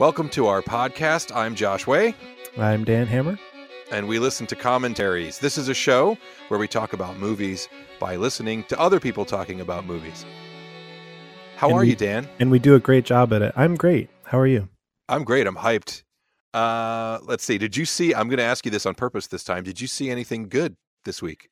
Welcome to our podcast. I'm Josh Way, I'm Dan Hammer. and we listen to commentaries. This is a show where we talk about movies by listening to other people talking about movies. How And are we- you, Dan? And we do a great job at it. I'm great. How are you? I'm great. I'm hyped. Uh, let's see. Did you see? I'm going to ask you this on purpose this time. Did you see anything good this week?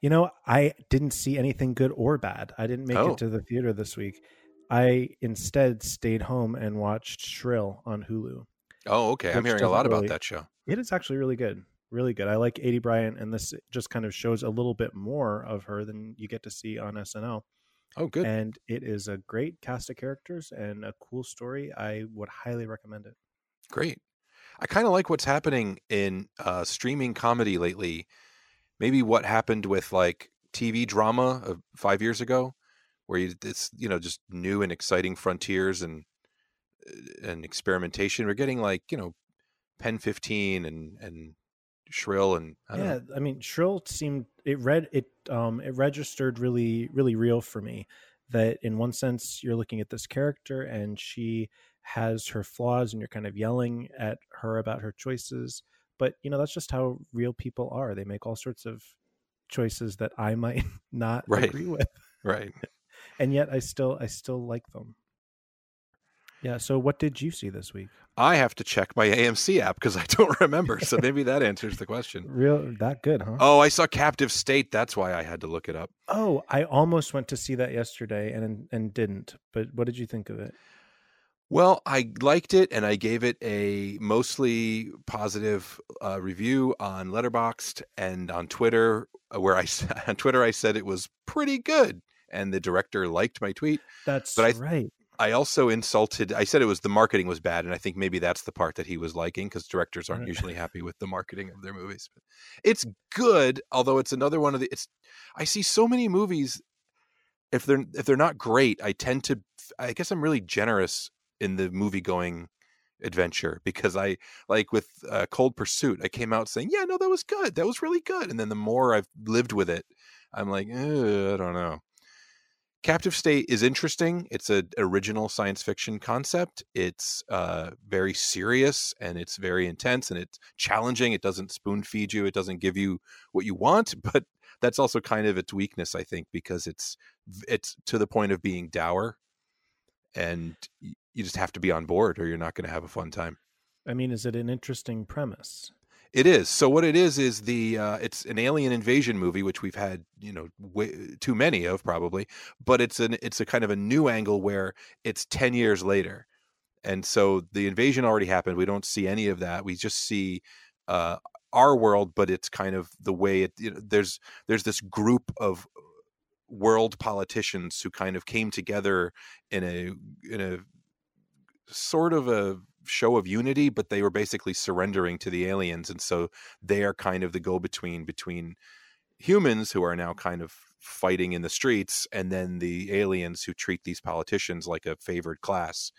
You know, I didn't see anything good or bad. I didn't make Oh. it to the theater this week. I instead stayed home and watched Shrill on Hulu. Oh, okay. I'm hearing a lot doesn't about that show. It is actually really good. Really good. I like Aidy Bryant, and this just kind of shows a little bit more of her than you get to see on SNL. Oh, good. And it is a great cast of characters and a cool story. I would highly recommend it. Great. I kind of like what's happening in uh, streaming comedy lately. Maybe what happened with like TV drama of five years ago, where you it's you know just new and exciting frontiers and uh, and experimentation. We're getting like you know Pen Fifteen and and Shrill and I don't yeah know. i mean shrill seemed it read it um it registered really really real for me that in one sense you're looking at this character and she has her flaws and you're kind of yelling at her about her choices but you know that's just how real people are they make all sorts of choices that i might not Right. agree with right. And yet i still i still like them yeah so what did you see this week I have to check my AMC app because I don't remember. So maybe that answers the question. real that good huh Oh, I saw Captive State. That's why I had to look it up. Oh, I almost went to see that yesterday and and didn't. But what did you think of it? Well, I liked it, and I gave it a mostly positive uh, review on Letterboxd and on Twitter. uh, Where I on Twitter I said it was pretty good, and the director liked my tweet. That's But I- right. I also insulted. I said it was the marketing was bad, and I think maybe that's the part that he was liking because directors aren't Right. usually happy with the marketing of their movies. But it's mm. good, although it's another one of the. It's I see so many movies. If they're if they're not great, I tend to. I guess I'm really generous in the movie going adventure because I like with uh, Cold Pursuit. I came out saying, "Yeah, no, that was good. That was really good." And then the more I've lived with it, I'm like, eh, I don't know. Captive State is interesting. It's an original science fiction concept. It's uh, very serious and it's very intense and it's challenging. It doesn't spoon feed you. It doesn't give you what you want, but that's also kind of its weakness, I think, because it's it's to the point of being dour, and you just have to be on board, or you're not going to have a fun time. I mean, is it an interesting premise? It is. So what it is is the uh, it's an alien invasion movie, which we've had you know way, too many of probably, but it's an it's a kind of a new angle where it's ten years later, and so the invasion already happened. We don't see any of that. We just see uh, our world, but it's kind of the way it. You know, there's there's this group of world politicians who kind of came together in a in a sort of a show of unity, but they were basically surrendering to the aliens, and so they are kind of the go between between humans who are now kind of fighting in the streets, and then the aliens who treat these politicians like a favored class,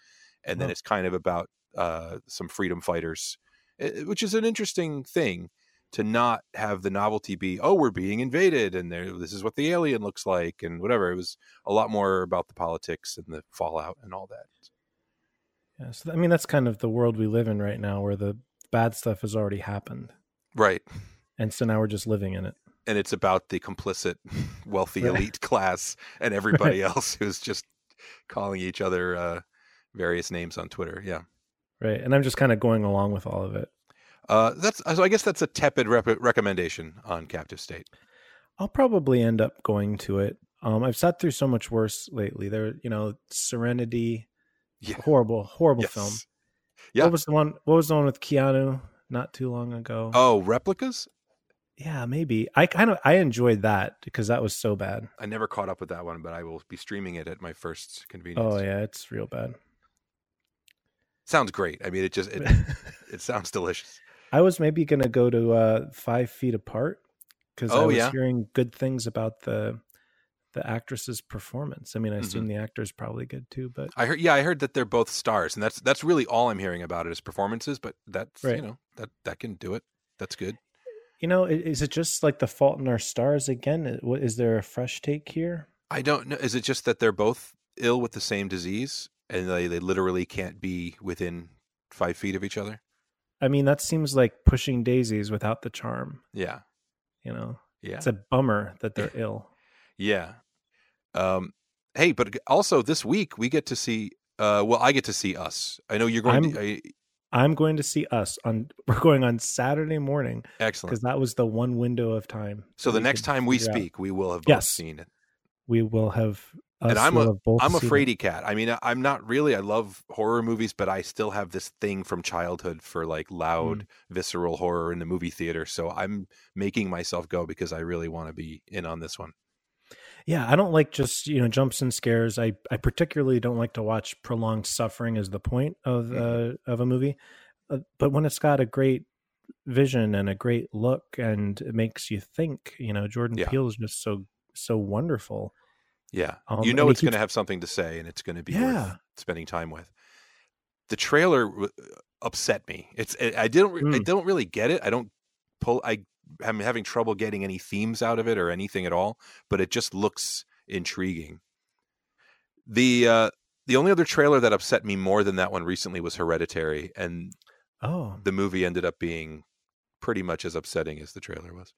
and then Huh. it's kind of about uh, some freedom fighters, eh, which is an interesting thing to not have the novelty be oh we're being invaded and this is what the alien looks like and whatever it was a lot more about the politics and the fallout and all that Yeah. So I mean, that's kind of the world we live in right now, where the bad stuff has already happened, right and so now we're just living in it. and it's about the complicit wealthy Right. elite class and everybody else who's just calling each other uh, various names on Twitter. Yeah, Right. And I'm just kind of going along with all of it. uh, that's so. I guess that's a tepid rep- recommendation on Captive State. I'll probably end up going to it. Um, I've sat through so much worse lately. There, you know, Serenity, Yeah. horrible, horrible Yes. film. Yeah. What was the one? What was the one with Keanu? Not too long ago. Oh, replicas. Yeah, maybe. I kind of I enjoyed that because that was so bad. I never caught up with that one, but I will be streaming it at my first convenience. Oh yeah, it's real bad. Sounds great. I mean, it just it, it sounds delicious. I was maybe gonna go to uh Five Feet Apart because I Oh, was yeah? hearing good things about the the actress's performance. I mean, I Mm-hmm. assume the actor's probably good too, but I heard, yeah, I heard that they're both stars, and that's that's really all I'm hearing about it is performances. But that's you know that that can do it. That's good. you know, is it just like the Fault in Our Stars again? Is there a fresh take here? I don't know. Is it just that they're both ill with the same disease, and they, they literally can't be within five feet of each other. I mean, that seems like pushing daisies without the charm. Yeah, You know, yeah, it's a bummer that they're ill. Yeah. Um, hey, but also this week we get to see. Uh, well, I get to see us. I know you're going. I'm- to, I, I'm going to see us on. We're going on Saturday morning excellent. because that was the one window of time. So the next time we figure out. speak, we will have both Yes. seen it. we will have. Us And I'm a- I'm a fraidy cat. I mean, I'm not really. I love horror movies, but I still have this thing from childhood for like loud, Mm. visceral horror in the movie theater. So I'm making myself go because I really want to be in on this one. Yeah, I don't like just you know jumps and scares. I I particularly don't like to watch prolonged suffering as the point of Mhm. uh, of a movie. Uh, but when it's got a great vision and a great look and it makes you think, you know, Jordan Yeah. Peele is just so so wonderful. Yeah, Um, you know it's going to have something to say, and it's going to be Yeah. worth spending time with. The trailer w- upset me. It's I I didn't re- I Mm. don't really get it. I don't pull. I am having trouble getting any themes out of it or anything at all. But it just looks intriguing. The uh, the only other trailer that upset me more than that one recently was Hereditary, and Oh, the movie ended up being pretty much as upsetting as the trailer was.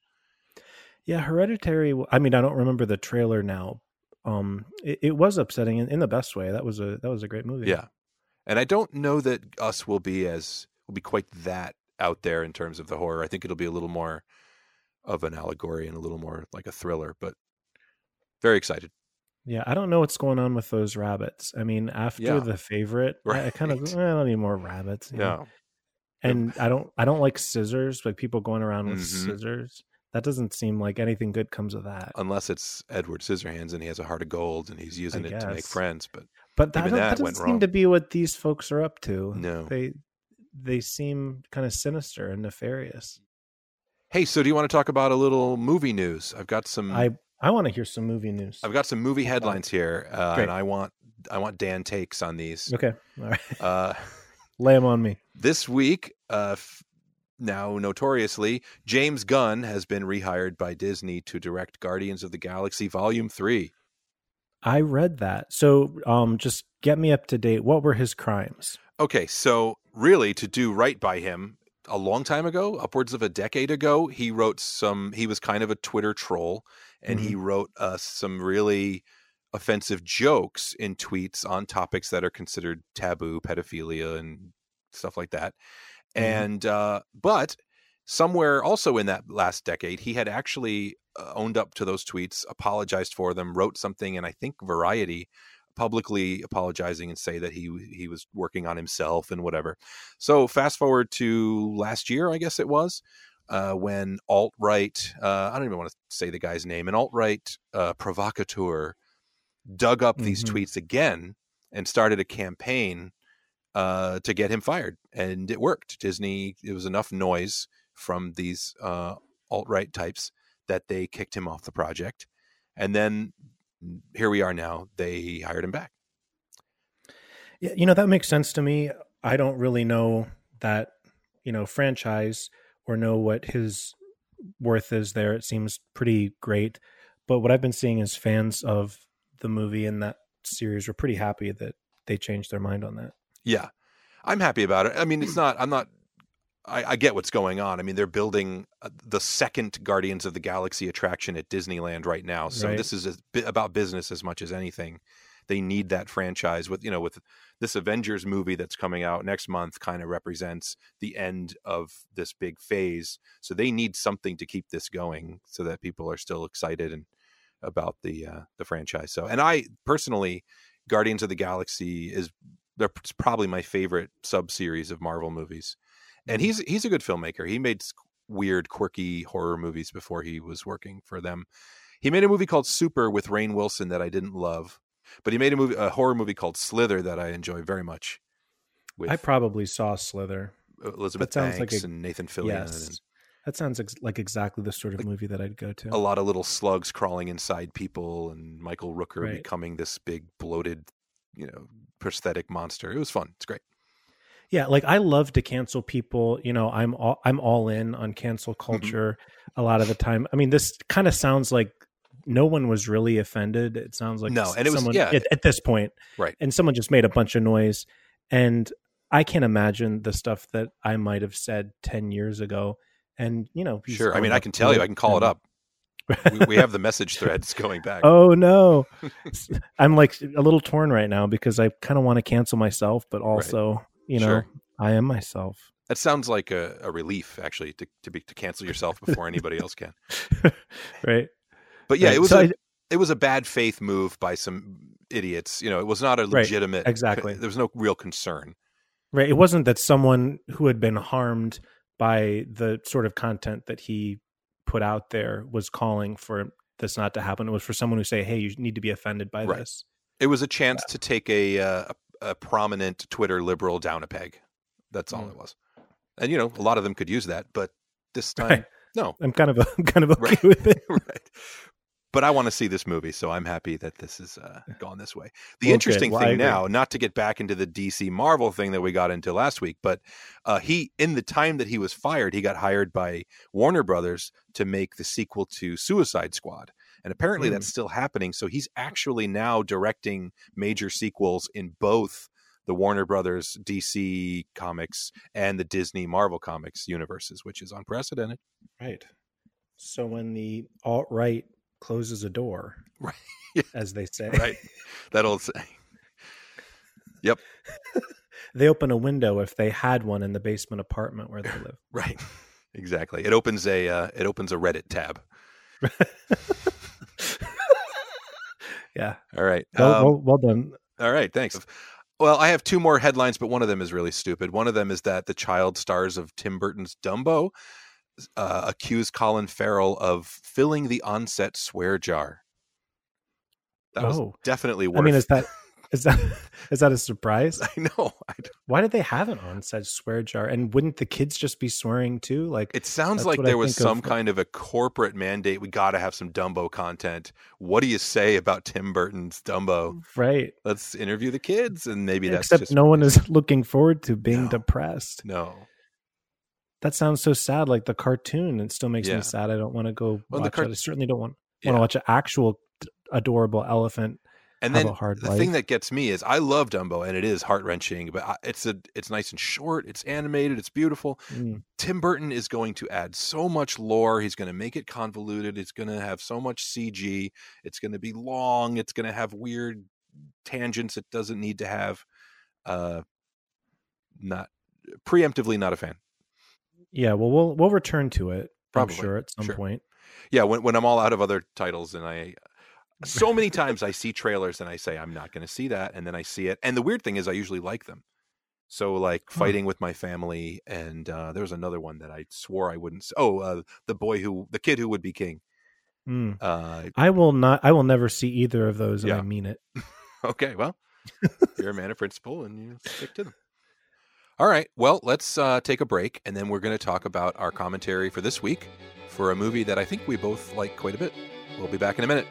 yeah, Hereditary. I mean, I don't remember the trailer now. Um, it, it was upsetting in, in the best way. That was a that was a great movie. Yeah. And I don't know that us will be as will be quite that out there in terms of the horror. I think it'll be a little more of an allegory and a little more like a thriller, but very excited. Yeah, I don't know what's going on with those rabbits. I mean, after Yeah. the favorite, I, I kind of eh, I don't need more rabbits. you know? Yeah. and I don't I don't like scissors, like people going around with Mhm. scissors. That doesn't seem like anything good comes of that. Unless it's Edward Scissorhands and he has a heart of gold and he's using it to make friends, but But that, that that doesn't seem wrong. to be what these folks are up to. no. They they seem kind of sinister and nefarious. Hey, so do you want to talk about a little movie news? I've got some I I want to hear some movie news. I've got some movie headlines here, uh, and I want I want Dan takes on these. Okay, all right, Uh, lay them on me. this week, uh, f- now notoriously, James Gunn has been rehired by Disney to direct Guardians of the Galaxy Volume 3. I read that. So, um, just get me up to date. What were his crimes? Okay, so really to do right by him, a long time ago, upwards of a decade ago, he wrote some, he was kind of a Twitter troll, and he wrote uh, some really offensive jokes in tweets on topics that are considered taboo, pedophilia, and stuff like that. Mhm. And, uh, but somewhere also in that last decade, he had actually uh, owned up to those tweets, apologized for them, wrote something, and I think Variety publicly apologizing and say that he he was working on himself and whatever. So fast forward to last year, I guess it was, uh, when alt right uh, I don't even want to say the guy's name, an alt right uh, provocateur dug up these Mhm. tweets again and started a campaign uh, to get him fired, and it worked. Disney it was enough noise from these uh, alt right types that they kicked him off the project, and then here we are now. They hired him back. Yeah, you know that makes sense to me. I don't really know that you know franchise or know what his worth is there. It seems pretty great, but what I've been seeing is fans of the movie and that series were pretty happy that they changed their mind on that. Yeah, I'm happy about it. I mean, it's not. I'm not. I, I get what's going on. I mean, they're building uh, the second Guardians of the Galaxy attraction at Disneyland right now. So Right. this is a bit about business as much as anything. They need that franchise with you know with this Avengers movie that's coming out next month. Kind of represents the end of this big phase. So they need something to keep this going so that people are still excited and about the uh, the franchise. So, and I personally, Guardians of the Galaxy is they're probably my favorite sub series of Marvel movies. And mm-hmm. he's he's a good filmmaker. He made weird, quirky horror movies before he was working for them. He made a movie called Super with Rainn Wilson that I didn't love, but he made a movie, a horror movie called Slither that I enjoy very much. With I probably saw Slither. Elizabeth that sounds like Banks a- and Nathan Fillion, Yes, that sounds ex- like exactly the sort of Like, movie that I'd go to. a lot of little slugs crawling inside people, and Michael Rooker Right. becoming this big bloated, you know, prosthetic monster. It was fun. It's great. Yeah, like I love to cancel people. You know, I'm all I'm all in on cancel Mm-hmm. culture a lot of the time. I mean, this kind of sounds like no one was really offended. It sounds like No, and it was- someone yeah. at, at this point, Right. And someone just made a bunch of noise, and I can't imagine the stuff that I might have said 10 years ago. And, you know, Sure. I mean, I can tell you, I can call it up. We, we have the message threads going back. Oh no. I'm like a little torn right now because I kind of want to cancel myself, but also, you know, Sure. I am myself. That sounds like a, a relief, actually, to to be to cancel yourself before anybody else can. right. But yeah, Right. it was So a, I- it was a bad faith move by some idiots. You know, it was not a Right, legitimate. exactly. There was no real concern. Right. It wasn't that someone who had been harmed by the sort of content that he put out there was calling for this not to happen. It was for someone who say, "Hey, you need to be offended by Right. this." It was a chance to take a, uh, a a prominent Twitter liberal down a peg. That's all Mm. it was. And you know, a lot of them could use that, but this time, Right. no. I'm kind of I'm kind of okay Right. with it. right. But I want to see this movie, so I'm happy that this is uh, gone this way. The good. interesting Well, thing now, not to get back into the DC Marvel thing that we got into last week, but uh, he, in the time that he was fired, he got hired by Warner Brothers to make the sequel to Suicide Squad. And apparently Hmm. that's still happening. So he's actually now directing major sequels in both the Warner Brothers DC comics and the Disney Marvel comics universes, which is unprecedented. Right. So when the alt right closes a door, Right. Yeah. as they say, Right. That'll say. Yep they open a window if they had one in the basement apartment where they live. Right. Exactly. It opens a uh, it opens a Reddit tab. Yeah. All right. Well, Um, well, well done. all right. Thanks. Well, I have two more headlines, but one of them is really stupid. One of them is that the child stars of Tim Burton's Dumbo uh, accuse Colin Farrell of filling the onset swear jar. That was Oh. definitely worth. I mean, is that is that is that a surprise? I know. I Why did they have it on said swear jar? And wouldn't the kids just be swearing too? Like, It sounds like what I there was think of- some kind of a corporate mandate. We got to have some Dumbo content. What do you say about Tim Burton's Dumbo? right? Let's interview the kids, and maybe that's Except just no one is looking forward to being No. depressed. no. That sounds so sad. Like the cartoon, it still makes Yeah. me sad. I don't want to go Well, the watch cart- it. I certainly don't want Yeah. want to watch an actual adorable elephant And then the life. thing that gets me is I love Dumbo, and it is heart wrenching, but I- it's a it's nice and short. It's animated. It's beautiful. Mm. Tim Burton is going to add so much lore. He's going to make it convoluted. It's going to have so much CG. It's going to be long. It's going to have weird tangents it doesn't need to have. Uh, not preemptively not a fan. Yeah, well, we'll we'll return to it. Probably. I'm sure at some Sure. point. Yeah, when when I'm all out of other titles and I so many times I see trailers and I say I'm not going to see that and then I see it. And the weird thing is I usually like them. So like fighting with my family and uh there was another one that I swore I wouldn't Oh, uh the boy who the kid who would be king. Mm. Uh I will not. I will never see either of those, and Yeah. I mean it. okay, well, you're a man of principle and you stick to them. All right. Well, let's uh take a break and then we're going to talk about our commentary for this week for a movie that I think we both like quite a bit. We'll be back in a minute.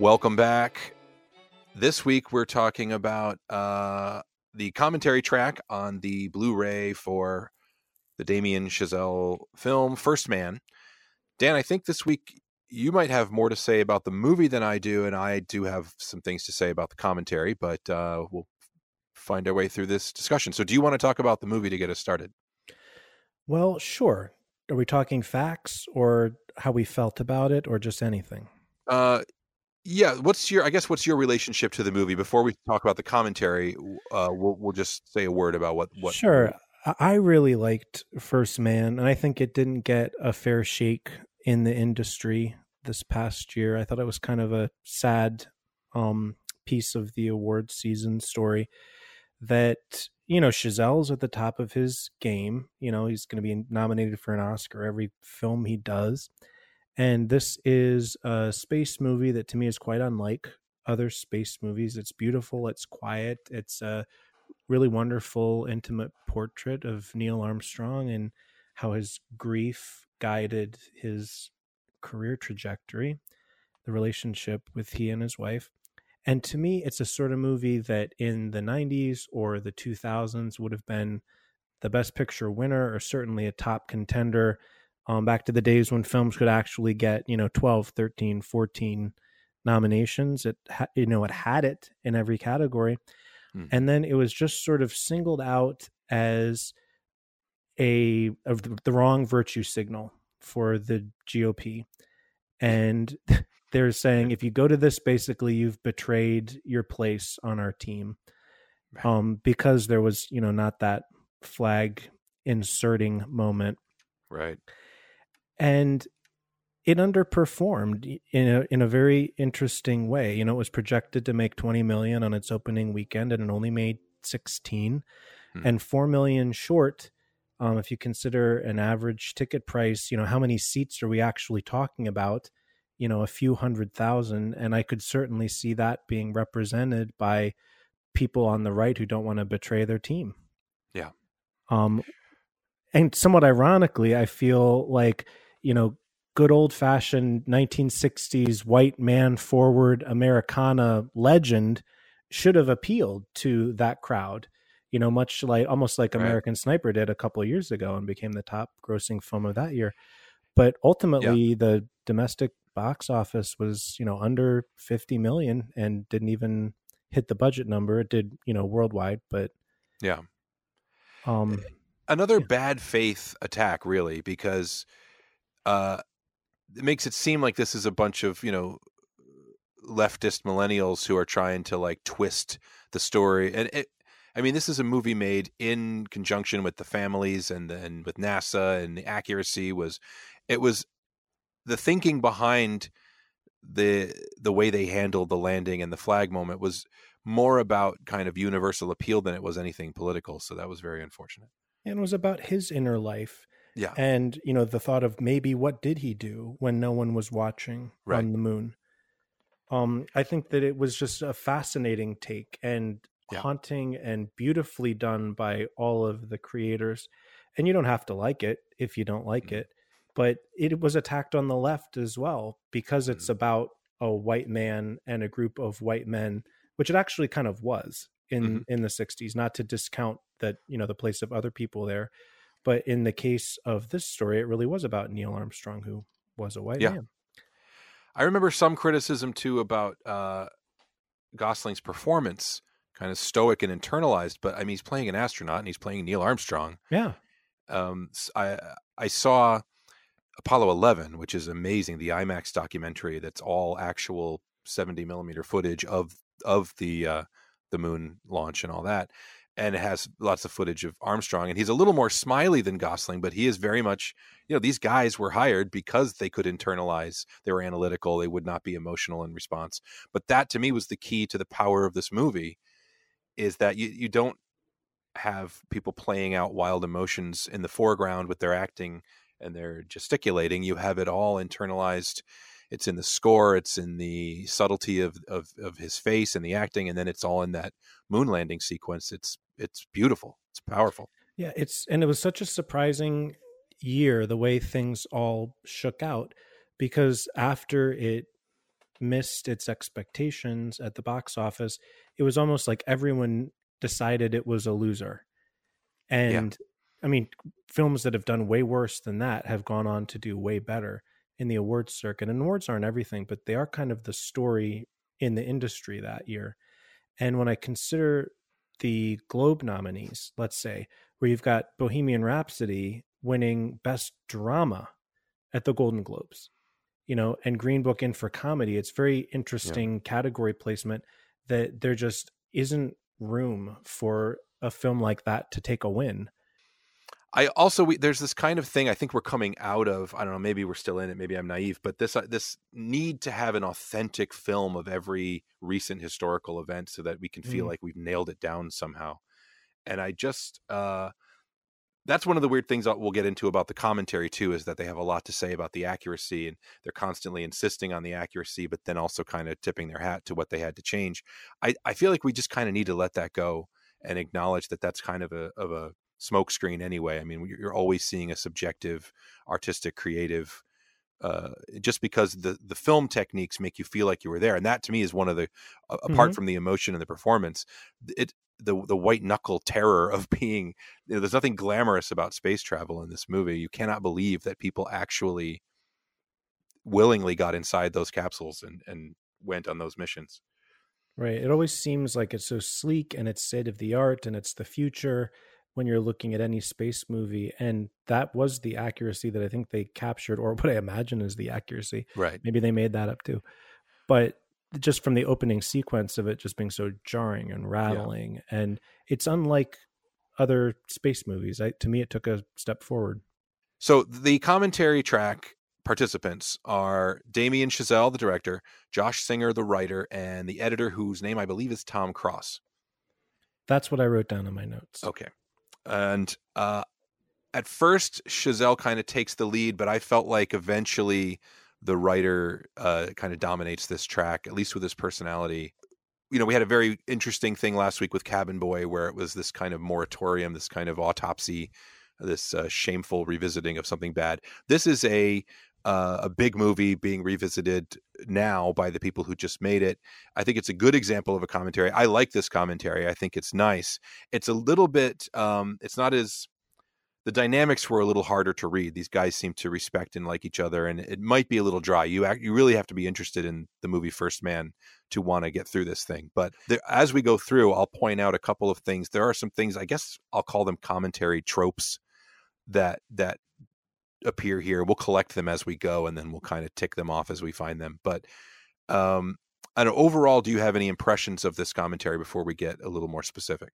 Welcome back. This week we're talking about uh, the commentary track on the Blu-ray for the Damien Chazelle film First Man. Dan, I think this week you might have more to say about the movie than I do, and I do have some things to say about the commentary, but uh, we'll find our way through this discussion. So, do you want to talk about the movie to get us started? Well, sure. Are we talking facts or how we felt about it, or just anything? Uh, yeah. What's your? I guess what's your relationship to the movie? Before we talk about the commentary, uh, we'll we'll just say a word about what what. Sure. I- really liked First Man, and I think it didn't get a fair shake in the industry this past year. I thought it was kind of a sad um, piece of the award season story that, you know, Chazelle's at the top of his game. You know, he's going to be nominated for an Oscar every film he does. And this is a space movie that to me is quite unlike other space movies. It's beautiful, it's quiet, it's a really wonderful, intimate portrait of Neil Armstrong and how his grief guided his career trajectory, the relationship with he and his wife. And to me, it's a sort of movie that in the 90s or the 2000s would have been the best picture winner or certainly a top contender um, back to the days when films could actually get you know 12 13 14 nominations. It ha- you know it had it in every category. Mm. and then it was just sort of singled out as a of the, the wrong virtue signal for the GOP and they're saying if you go to this basically you've betrayed your place on our team. Um because there was you know not that flag inserting moment. Right and it underperformed in a in a very interesting way. You know, it was projected to make 20 million on its opening weekend and it only made 16 hmm. and 4 million short um, if you consider an average ticket price, you know, how many seats are we actually talking about? You know, a few hundred thousand and I could certainly see that being represented by people on the right who don't want to betray their team. Yeah. Um and somewhat ironically, I feel like you know, good old fashioned 1960s white man forward Americana legend should have appealed to that crowd. You know, much like almost like American right. Sniper did a couple years ago and became the top grossing film of that year. But ultimately, yeah. the domestic box office was, you know, under 50 million and didn't even hit the budget number. It did, you know, worldwide, but yeah. Um, another yeah. bad faith attack, really, because uh, it makes it seem like this is a bunch of you know leftist millennials who are trying to like twist the story and it, I mean, this is a movie made in conjunction with the families and then with NASA, and the accuracy was, it was the thinking behind the the way they handled the landing and the flag moment was more about kind of universal appeal than it was anything political. So that was very unfortunate. And it was about his inner life yeah. And, you know, the thought of maybe what did he do when no one was watching right. on the moon? Um, I think that it was just a fascinating take and yeah. haunting and beautifully done by all of the creators. And you don't have to like it if you don't like mm-hmm. it, but it was attacked on the left as well because it's mm-hmm. about a white man and a group of white men, which it actually kind of was in mm-hmm. in the 60s not to discount that you know the place of other people there but in the case of this story, it really was about Neil Armstrong, who was a white yeah. man. I remember some criticism too about uh, Gosling's performance, kind of stoic and internalized. But I mean, he's playing an astronaut and he's playing Neil Armstrong. Yeah. Um, I I saw Apollo 11, which is amazing, the IMAX documentary that's all actual 70 millimeter footage of of the uh, the moon launch and all that and has lots of footage of Armstrong. And he's a little more smiley than Gosling, but he is very much, you know, these guys were hired because they could internalize. They were analytical. They would not be emotional in response. But that to me was the key to the power of this movie is that you, you don't have people playing out wild emotions in the foreground with their acting and their gesticulating. You have it all internalized it's in the score it's in the subtlety of, of of his face and the acting and then it's all in that moon landing sequence it's it's beautiful it's powerful. Yeah it's and it was such a surprising year the way things all shook out because after it missed its expectations at the box office it was almost like everyone decided it was a loser. And yeah. i mean films that have done way worse than that have gone on to do way better in the awards circuit. And awards aren't everything, but they are kind of the story in the industry that year. And when I consider the Globe nominees, let's say, where you've got Bohemian Rhapsody winning Best Drama at the Golden Globes, you know, and Green Book in for comedy, it's very interesting yeah. category placement that there just isn't room for a film like that to take a win. I also we, there's this kind of thing I think we're coming out of. I don't know. Maybe we're still in it. Maybe I'm naive, but this uh, this need to have an authentic film of every recent historical event so that we can feel mm. like we've nailed it down somehow. And I just uh, that's one of the weird things we'll get into about the commentary too is that they have a lot to say about the accuracy and they're constantly insisting on the accuracy, but then also kind of tipping their hat to what they had to change. I I feel like we just kind of need to let that go and acknowledge that that's kind of a of a smokescreen anyway. I mean, you're always seeing a subjective, artistic, creative uh, just because the the film techniques make you feel like you were there, and that to me is one of the uh, apart mm-hmm. from the emotion and the performance, it the the white knuckle terror of being you know, there's nothing glamorous about space travel in this movie. You cannot believe that people actually willingly got inside those capsules and and went on those missions. Right. It always seems like it's so sleek and it's state of the art and it's the future when you're looking at any space movie. And that was the accuracy that I think they captured, or what I imagine is the accuracy. Right. Maybe they made that up too. But just from the opening sequence of it just being so jarring and rattling, yeah. and it's unlike other space movies. I, to me, it took a step forward. So the commentary track participants are Damien Chazelle, the director, Josh Singer, the writer, and the editor, whose name I believe is Tom Cross. That's what I wrote down in my notes. Okay. And uh, at first, Chazelle kind of takes the lead, but I felt like eventually the writer uh, kind of dominates this track, at least with his personality. You know, we had a very interesting thing last week with Cabin Boy, where it was this kind of moratorium, this kind of autopsy, this uh, shameful revisiting of something bad. This is a uh, a big movie being revisited now by the people who just made it. I think it's a good example of a commentary. I like this commentary. I think it's nice. It's a little bit. Um, it's not as the dynamics were a little harder to read. These guys seem to respect and like each other, and it might be a little dry. You act, you really have to be interested in the movie First Man to want to get through this thing. But there, as we go through, I'll point out a couple of things. There are some things I guess I'll call them commentary tropes that that appear here. We'll collect them as we go, and then we'll kind of tick them off as we find them. But um, I know overall, do you have any impressions of this commentary before we get a little more specific?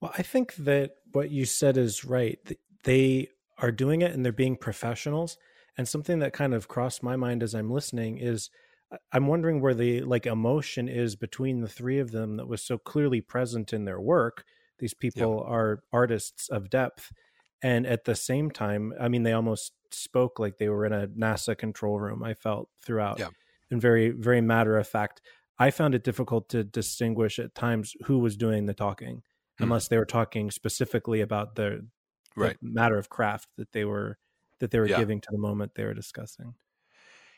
Well, I think that what you said is right. They are doing it and they're being professionals. And something that kind of crossed my mind as I'm listening is I'm wondering where the like emotion is between the three of them that was so clearly present in their work. These people yep. are artists of depth and at the same time i mean they almost spoke like they were in a nasa control room i felt throughout yeah. and very very matter of fact i found it difficult to distinguish at times who was doing the talking hmm. unless they were talking specifically about the, right. the matter of craft that they were that they were yeah. giving to the moment they were discussing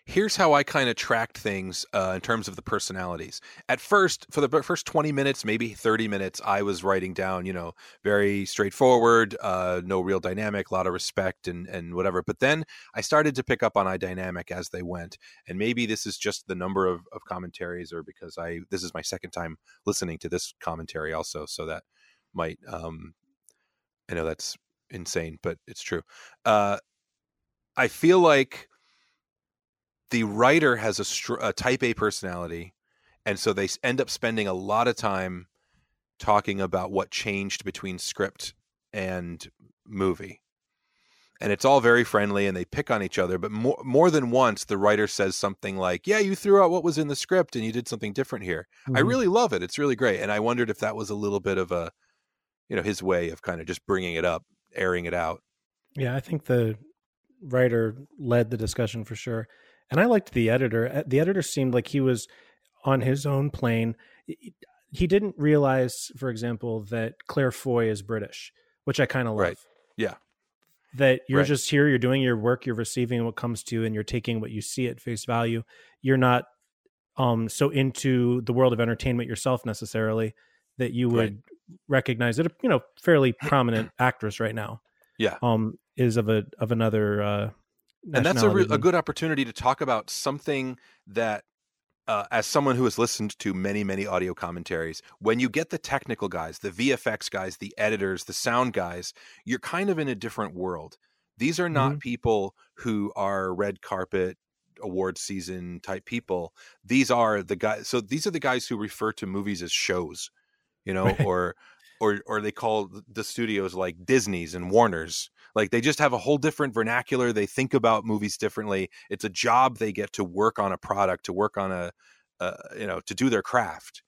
here's how I kind of tracked things uh, in terms of the personalities. At first, for the first 20 minutes, maybe 30 minutes, I was writing down, you know, very straightforward, uh, no real dynamic, a lot of respect and, and whatever. But then I started to pick up on a dynamic as they went. And maybe this is just the number of, of commentaries or because I, this is my second time listening to this commentary also. So that might, um, I know that's insane, but it's true. Uh, I feel like the writer has a, str- a type A personality, and so they end up spending a lot of time talking about what changed between script and movie. And it's all very friendly and they pick on each other, but more more than once the writer says something like, "Yeah, you threw out what was in the script and you did something different here." Mm-hmm. I really love it. It's really great. And I wondered if that was a little bit of a you know, his way of kind of just bringing it up, airing it out. Yeah, I think the writer led the discussion for sure. And I liked the editor. Uh, the editor seemed like he was on his own plane. He didn't realize, for example, that Claire Foy is British, which I kind of love. Right. Yeah. That you're right. just here, you're doing your work, you're receiving what comes to you, and you're taking what you see at face value. You're not um so into the world of entertainment yourself necessarily that you would right. recognize that a you know fairly prominent actress right now. Yeah. Um is of a of another uh and that's a, re- a good opportunity to talk about something that uh, as someone who has listened to many many audio commentaries when you get the technical guys the vfx guys the editors the sound guys you're kind of in a different world these are not mm-hmm. people who are red carpet award season type people these are the guys so these are the guys who refer to movies as shows you know right. or or or they call the studios like disney's and warner's like they just have a whole different vernacular. They think about movies differently. It's a job they get to work on a product, to work on a, uh, you know, to do their craft.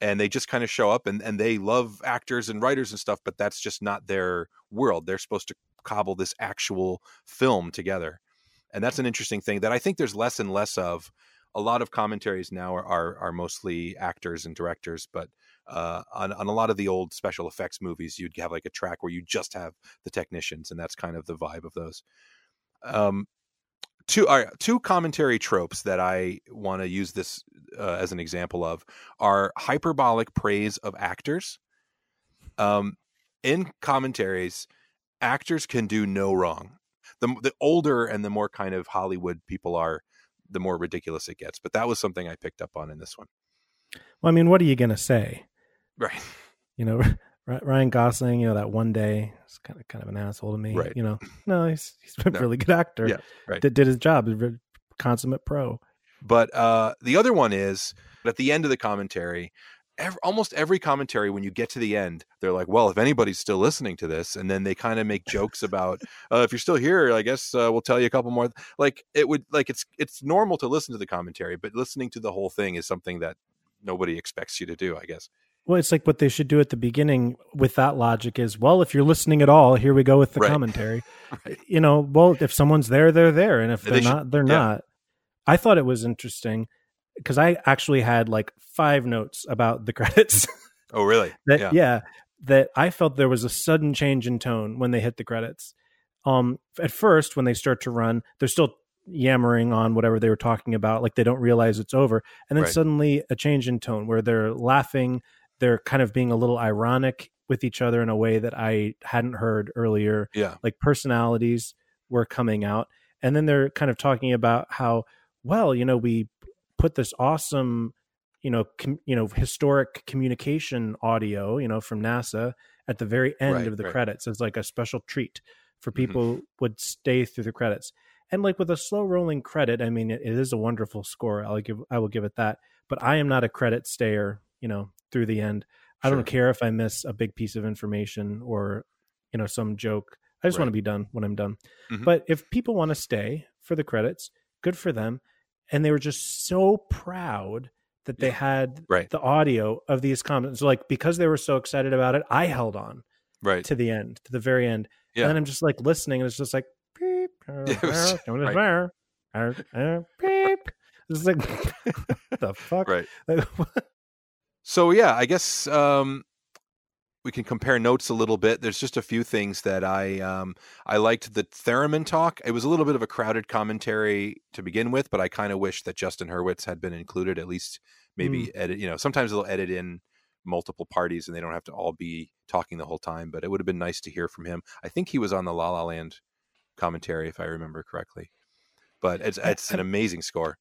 And they just kind of show up and, and they love actors and writers and stuff, but that's just not their world. They're supposed to cobble this actual film together. And that's an interesting thing that I think there's less and less of. A lot of commentaries now are, are, are mostly actors and directors, but uh, on, on a lot of the old special effects movies, you'd have like a track where you just have the technicians, and that's kind of the vibe of those. Um, two right, two commentary tropes that I want to use this uh, as an example of are hyperbolic praise of actors. Um, in commentaries, actors can do no wrong. The the older and the more kind of Hollywood people are, the more ridiculous it gets. But that was something I picked up on in this one. Well, I mean, what are you going to say? Right. You know, Ryan Gosling, you know, that one day is kind of kind of an asshole to me. Right. You know, no, he's he's a No. really good actor. Yeah, right. Did, did his job. He's a consummate pro. But uh, the other one is at the end of the commentary, ev- almost every commentary, when you get to the end, they're like, well, if anybody's still listening to this, and then they kind of make jokes about, uh, if you're still here, I guess uh, we'll tell you a couple more. Like it would, like it's it's normal to listen to the commentary, but listening to the whole thing is something that nobody expects you to do. I guess. Well, it's like what they should do at the beginning with that logic is, well, if you're listening at all, here we go with the Right. commentary. Right. You know, well, if someone's there, they're there, and if They they're should- not, they're yeah. not. I thought it was interesting because I actually had like five notes about the credits. Oh, really? that yeah. yeah. that I felt there was a sudden change in tone when they hit the credits. Um, at first, when they start to run, they're still yammering on whatever they were talking about, like they don't realize it's over, and then Right. suddenly a change in tone where they're laughing, they're kind of being a little ironic with each other in a way that I hadn't heard earlier. Yeah. Like personalities were coming out, and then they're kind of talking about how well, you know, we put this awesome you know, com, you know, historic communication audio, you know, from NASA at the very end Right, of the right. credits as like a special treat for Mhm. people who would stay through the credits. And like with a slow rolling credit, I mean, it, it is a wonderful score. I'll give, I will give it that. But I am not a credit stayer, you know, through the end. I don't care if I miss a big piece of information or, you know, some joke. I just want to be done when I'm done. Mhm. But if people want to stay for the credits, good for them. And they were just so proud that they Yeah. had Right. the audio of these comments. Like because they were so excited about it, I held on Right. to the end, to the very end. Yeah. And then I'm just like listening, and it's just like beep, It was- beep. It's like the fuck. Right. Like? So yeah, I guess um, we can compare notes a little bit. There's just a few things that I um, I liked the theremin talk. It was a little bit of a crowded commentary to begin with, but I kind of wish that Justin Hurwitz had been included at least. Maybe edit. You know, sometimes they'll edit in multiple parties and they don't have to all be talking the whole time. But it would have been nice to hear from him. I think he was on the La La Land commentary, if I remember correctly. But it's it's an amazing score.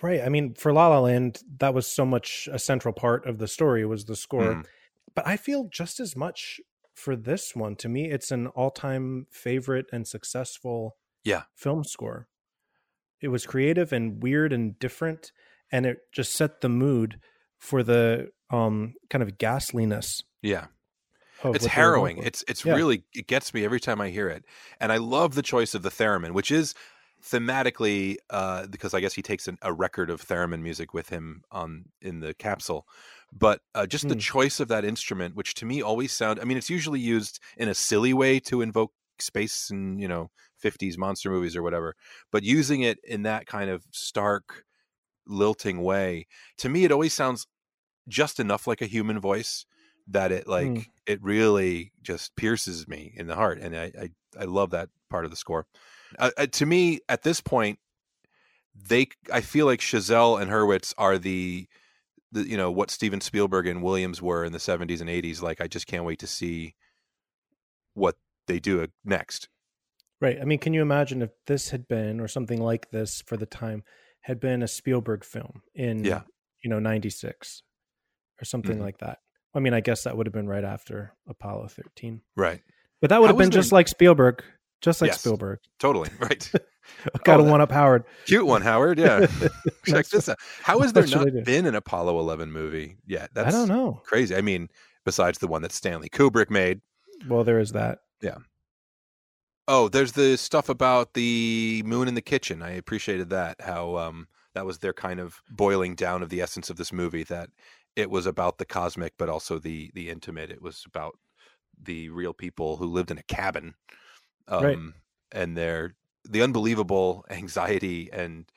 Right. I mean, for La La Land, that was so much a central part of the story was the score. Mhm. But I feel just as much for this one. To me, it's an all-time favorite and successful Yeah. film score. It was creative and weird and different, and it just set the mood for the um kind of ghastliness. Yeah. It's what they were going harrowing. It's it's Yeah. really it gets me every time I hear it, and I love the choice of the theremin, which is thematically uh, because I guess he takes an, a record of theremin music with him on in the capsule, but uh, just the Hmm. choice of that instrument, which to me always sound. I mean, it's usually used in a silly way to invoke space and you know 50s monster movies or whatever, but using it in that kind of stark, lilting way, to me, it always sounds just enough like a human voice that it like Mm. it really just pierces me in the heart and i i, I love that part of the score uh, uh, to me at this point they i feel like chazelle and hurwitz are the the you know what steven spielberg and williams were in the 70s and 80s like i just can't wait to see what they do next Right. I mean, can you imagine if this had been, or something like this for the time, had been a Spielberg film in, Yeah. you know, 96 or something Mhm. like that? I mean, I guess that would have been right after Apollo 13. right But that would have been was there- just like Spielberg, just like Yes. Spielberg. totally right Got to that- one up Howard. cute one howard yeah check this out how has there What should I not been an apollo 11 movie yet that's I don't know. crazy i mean besides the one that stanley kubrick made Well, there is that. Yeah. Oh, there's the stuff about the moon in the kitchen. I appreciated that. How um, that was their kind of boiling down of the essence of this movie. That it was about the cosmic, but also the the intimate. It was about the real people who lived in a cabin, um, Right. and their the unbelievable anxiety. And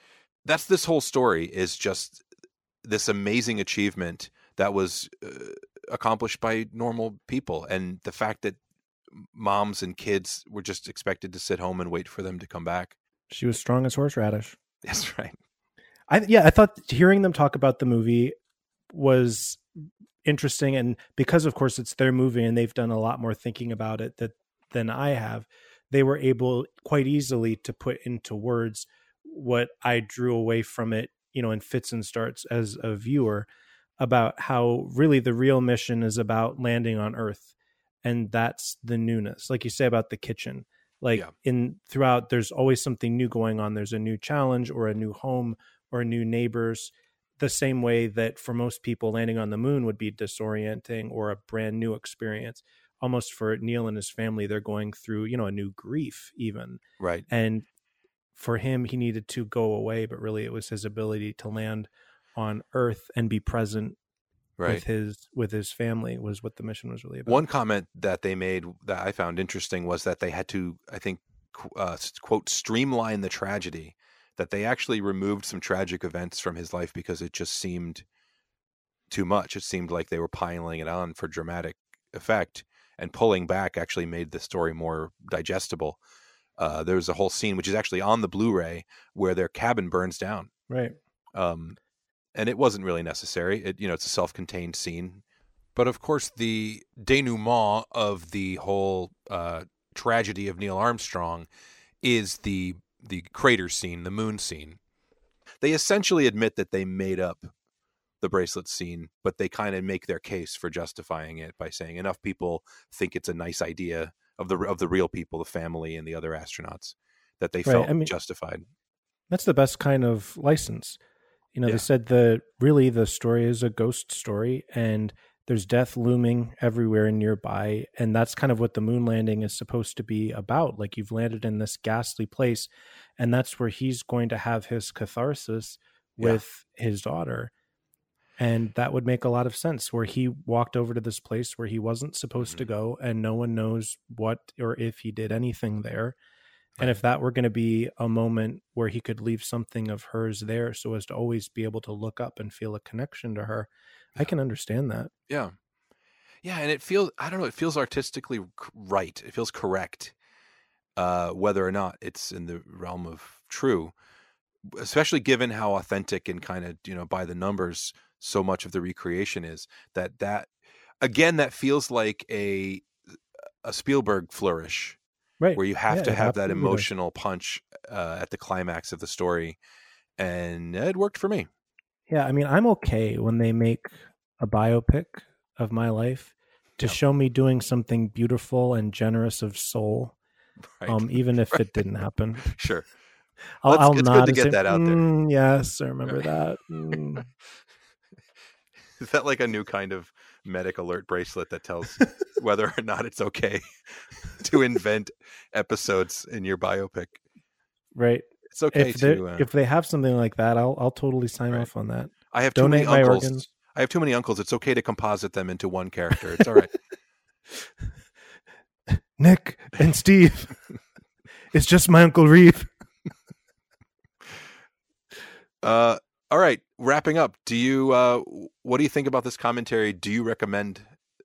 that's this whole story is just this amazing achievement that was uh, accomplished by normal people, and the fact that moms and kids were just expected to sit home and wait for them to come back. She was strong as horseradish. That's right. I yeah, I thought hearing them talk about the movie was interesting and because of course it's their movie and they've done a lot more thinking about it that than I have, they were able quite easily to put into words what I drew away from it, you know, in fits and starts as a viewer about how really the real mission is about landing on earth and that's the newness like you say about the kitchen. Like yeah. in throughout there's always something new going on. There's a new challenge or a new home or new neighbors the same way that for most people landing on the moon would be disorienting or a brand new experience almost for neil and his family they're going through you know a new grief even right and for him he needed to go away but really it was his ability to land on earth and be present right. with his with his family was what the mission was really about. One comment that they made that I found interesting was that they had to, I think, uh, quote, streamline the tragedy. That they actually removed some tragic events from his life because it just seemed too much. It seemed like they were piling it on for dramatic effect, and pulling back actually made the story more digestible. Uh, there's a whole scene which is actually on the Blu-ray where their cabin burns down. Right. Um, and it wasn't really necessary. It you know it's a self-contained scene, but of course the denouement of the whole uh, tragedy of Neil Armstrong is the the crater scene, the moon scene. They essentially admit that they made up the bracelet scene, but they kind of make their case for justifying it by saying enough people think it's a nice idea of the of the real people, the family and the other astronauts, that they right. felt I mean, justified. That's the best kind of license you know, yeah. they said the really the story is a ghost story and there's death looming everywhere nearby and that's kind of what the moon landing is supposed to be about like you've landed in this ghastly place and that's where he's going to have his catharsis with yeah. his daughter and that would make a lot of sense where he walked over to this place where he wasn't supposed mm-hmm. to go and no one knows what or if he did anything there and if that were going to be a moment where he could leave something of hers there so as to always be able to look up and feel a connection to her, yeah. I can understand that. Yeah. Yeah. And it feels, I don't know, it feels artistically right. It feels correct, uh, whether or not it's in the realm of true, especially given how authentic and kind of, you know, by the numbers so much of the recreation is that, that, again, that feels like a, a Spielberg flourish right. where you have yeah, to have that emotional punch uh, at the climax of the story and it worked for me. Yeah i mean i'm okay when they make a biopic of my life to show me doing something beautiful and generous of soul right. um even if right. it didn't happen. Sure. I'll, well, it's, I'll it's good to get say, that out there. Mm, yes i remember that. Mm. is that like a new kind of medic alert bracelet that tells whether or not it's okay to invent episodes in your biopic. Right. It's okay if to uh, if they have something like that, I'll I'll totally sign right. off on that. I have Donate too many uncles. Organs. I have too many uncles. It's okay to composite them into one character. It's all right. Nick and Steve. it's just my uncle Reeve. uh all right, wrapping up. Do you uh, what do you think about this commentary? Do you recommend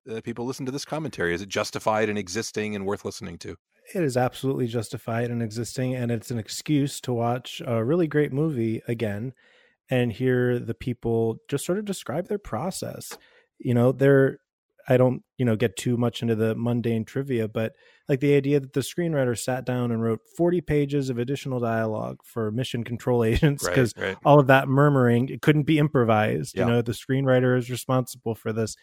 that people listen to this commentary? Is it justified and existing and worth listening to? It is absolutely justified and existing, and it's an excuse to watch a really great movie again and hear the people just sort of describe their process. You know, they're I don't, you know, get too much into the mundane trivia, but like the idea that the screenwriter sat down and wrote 40 pages of additional dialogue for mission control agents because right, right. all of that murmuring it couldn't be improvised. Yeah. You know, the screenwriter is responsible for this.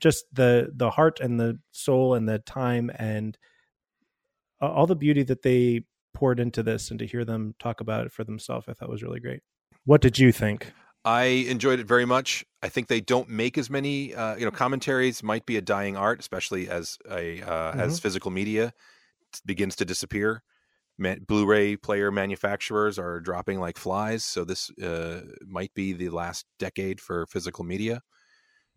Just the the heart and the soul and the time and all the beauty that they poured into this and to hear them talk about it for themselves, I thought was really great. What did you think? I enjoyed it very much. I think they don't make as many, uh, you know, commentaries might be a dying art, especially as a uh, mm-hmm. as physical media begins to disappear. Man- Blu-ray player manufacturers are dropping like flies, so this uh, might be the last decade for physical media,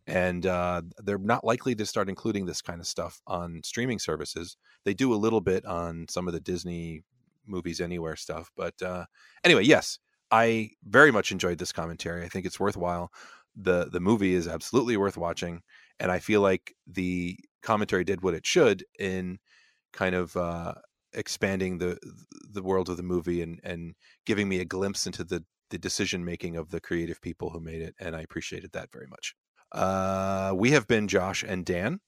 and uh, they're not likely to start including this kind of stuff on streaming services. They do a little bit on some of the Disney movies anywhere stuff, but uh, anyway, yes, I very much enjoyed this commentary. I think it's worthwhile. the The movie is absolutely worth watching, and I feel like the commentary did what it should in kind of uh, expanding the the world of the movie and and giving me a glimpse into the the decision making of the creative people who made it, and I appreciated that very much. Uh, we have been Josh and Dan.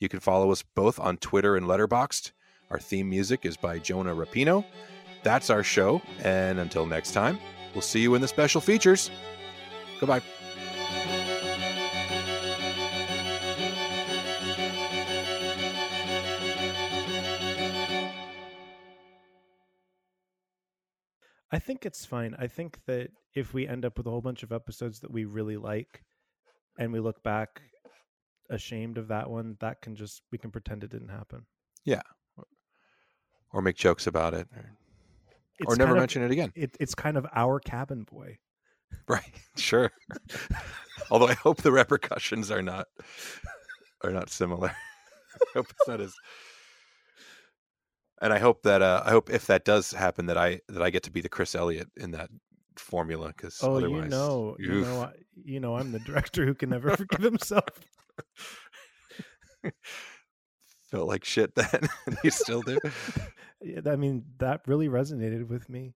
You can follow us both on Twitter and Letterboxd. Our theme music is by Jonah Rapino. That's our show, and until next time, we'll see you in the special features. Goodbye. I think it's fine. I think that if we end up with a whole bunch of episodes that we really like and we look back ashamed of that one, that can just we can pretend it didn't happen. Yeah. Or make jokes about it or, or never of- mention it again. It, it's kind of our cabin boy. Right. Sure. Although I hope the repercussions are not are not similar. I hope it's not as and I hope that uh, I hope if that does happen that I that I get to be the Chris Elliott in that formula because Oh, otherwise you know, you know, I- you know, I'm the director who can never forgive himself. Felt like shit then and you still do Yeah, I mean, that really resonated with me.